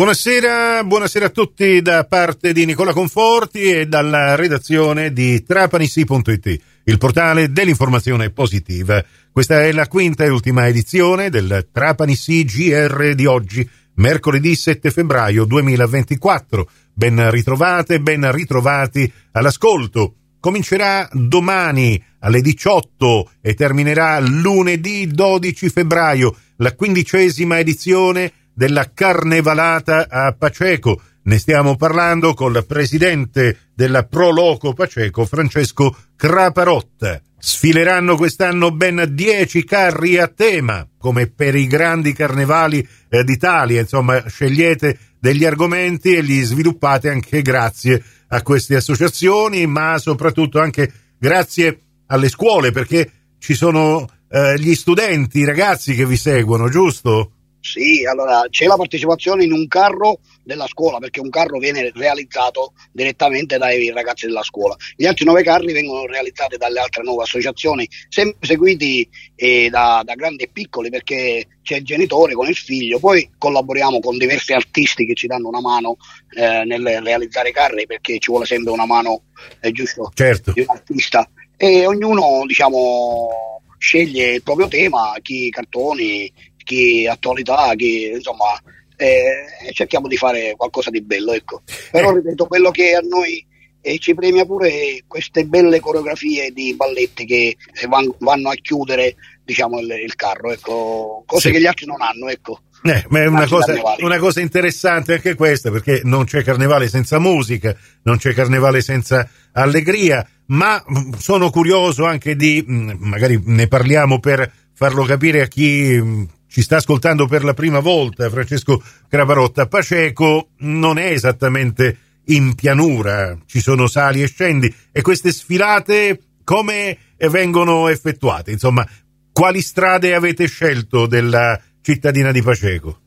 Buonasera, buonasera a tutti da parte di Nicola Conforti e dalla redazione di trapanisi.it, il portale dell'informazione positiva. Questa è la quinta e ultima edizione del Trapanisi GR di oggi, mercoledì 7 febbraio 2024. Ben ritrovate, ben ritrovati all'ascolto. Comincerà domani alle 18 e terminerà lunedì 12 febbraio la quindicesima edizione della Carnevalata a Paceco. Ne stiamo parlando col presidente della Pro Loco Paceco, Francesco Craparotta. Sfileranno quest'anno ben dieci carri a tema, come per i grandi carnevali eh, d'Italia. Insomma, scegliete degli argomenti e li sviluppate anche grazie a queste associazioni, ma soprattutto anche grazie alle scuole, perché ci sono eh, gli studenti, i ragazzi che vi seguono, giusto? Sì, allora c'è la partecipazione in un carro della scuola perché un carro viene realizzato direttamente dai ragazzi della scuola. Gli altri nove carri vengono realizzati dalle altre nuove associazioni, sempre seguiti eh, da, da, grandi e piccoli perché c'è il genitore con il figlio, poi collaboriamo con diversi artisti che ci danno una mano eh, nel realizzare i carri perché ci vuole sempre una mano eh, giusto certo. di un artista e ognuno diciamo sceglie il proprio tema, chi cartoni, chi attualità, chi insomma eh, cerchiamo di fare qualcosa di bello, ecco. Però eh. ripeto, quello che a noi eh, ci premia pure queste belle coreografie di balletti che van, vanno a chiudere diciamo, il, il carro, ecco. cose sì. che gli altri non hanno, ecco. Eh, ma è una cosa, una cosa, interessante anche questa, perché non c'è carnevale senza musica, non c'è carnevale senza allegria, ma mm, sono curioso anche di, mm, magari ne parliamo per farlo capire a chi mm, ci sta ascoltando per la prima volta Francesco Cravarotta, Paceco non è esattamente in pianura, ci sono sali e scendi e queste sfilate come vengono effettuate? Insomma, quali strade avete scelto della cittadina di Paceco?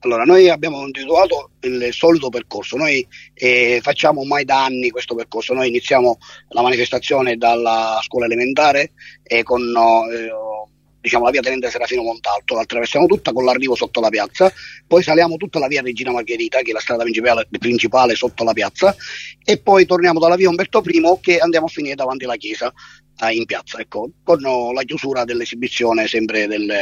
Allora, noi abbiamo individuato il solito percorso, noi eh, facciamo ormai da anni questo percorso, noi iniziamo la manifestazione dalla scuola elementare e con eh, diciamo, la via Tenente Serafino Montalto, la attraversiamo tutta con l'arrivo sotto la piazza, poi saliamo tutta la via Regina Margherita, che è la strada principale, principale sotto la piazza, e poi torniamo dalla via Umberto I che andiamo a finire davanti alla chiesa eh, in piazza, ecco, con la chiusura dell'esibizione sempre del,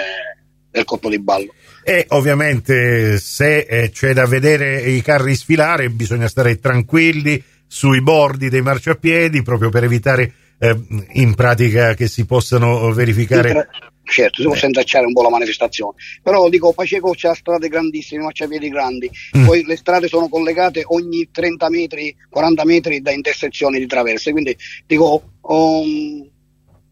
del corpo di ballo. E ovviamente se eh, c'è da vedere i carri sfilare bisogna stare tranquilli sui bordi dei marciapiedi proprio per evitare eh, in pratica che si possano verificare certo, si può intracciare un po' la manifestazione. Però dico, Paceco c'ha strade grandissime, marciapiedi grandi, mm. poi le strade sono collegate ogni 30 metri, 40 metri da intersezioni di traverse, quindi dico, um,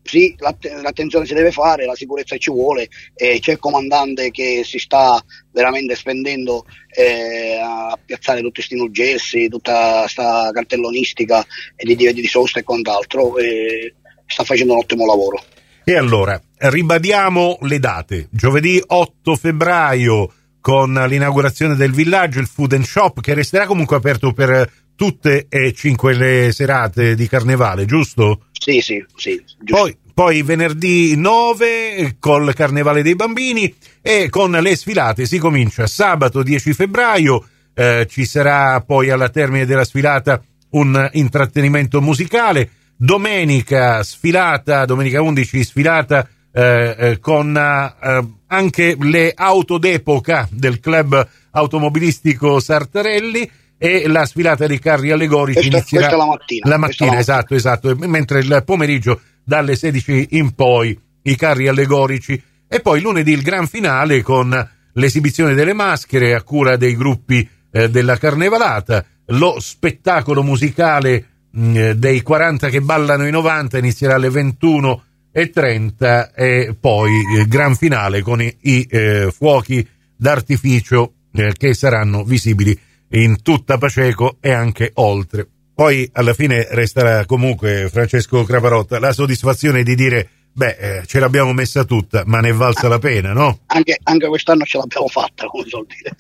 sì, l'att- l'attenzione si deve fare, la sicurezza ci vuole, eh, c'è il comandante che si sta veramente spendendo eh, a piazzare tutti questi nuggessi, tutta questa cartellonistica di diventi di sosta e quant'altro, e sta facendo un ottimo lavoro. E allora, ribadiamo le date. Giovedì 8 febbraio con l'inaugurazione del villaggio, il food and shop che resterà comunque aperto per tutte e cinque le serate di carnevale, giusto? Sì, sì, sì. Poi, poi, venerdì 9 col carnevale dei bambini e con le sfilate si comincia sabato 10 febbraio, eh, ci sarà poi alla termine della sfilata un intrattenimento musicale domenica sfilata, domenica 11 sfilata eh, eh, con eh, anche le auto d'epoca del club automobilistico Sartarelli e la sfilata dei carri allegorici questa, inizierà questa la mattina, la mattina esatto, esatto, mentre il pomeriggio dalle 16 in poi i carri allegorici. E poi lunedì il gran finale con l'esibizione delle maschere a cura dei gruppi eh, della Carnevalata, lo spettacolo musicale Mm, dei 40 che ballano i 90 inizierà alle 21 e 30 e poi il gran finale con i, i eh, fuochi d'artificio eh, che saranno visibili in tutta Paceco e anche oltre. Poi alla fine resterà comunque Francesco Craparotta la soddisfazione di dire beh eh, ce l'abbiamo messa tutta ma ne è valsa la pena no? Anche, anche quest'anno ce l'abbiamo fatta come so dire.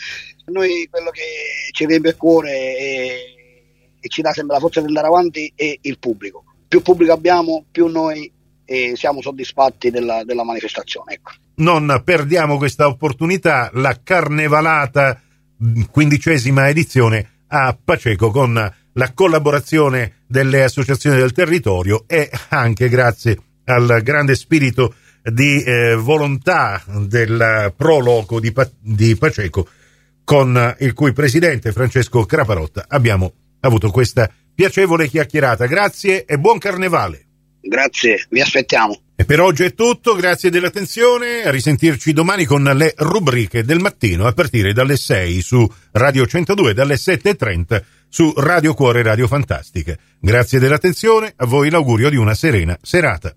Noi quello che ci riempie il cuore è e ci dà sempre la forza di andare avanti è il pubblico. Più pubblico abbiamo, più noi eh, siamo soddisfatti della, della manifestazione. Ecco. Non perdiamo questa opportunità, la carnevalata quindicesima edizione a Paceco con la collaborazione delle associazioni del territorio e anche grazie al grande spirito di eh, volontà del pro loco di, pa- di Paceco con il cui presidente Francesco Craparotta abbiamo avuto questa piacevole chiacchierata. Grazie e buon carnevale. Grazie, vi aspettiamo. E per oggi è tutto, grazie dell'attenzione, a risentirci domani con le rubriche del mattino a partire dalle 6 su Radio 102, dalle 7.30 su Radio Cuore Radio Fantastica. Grazie dell'attenzione, a voi l'augurio di una serena serata.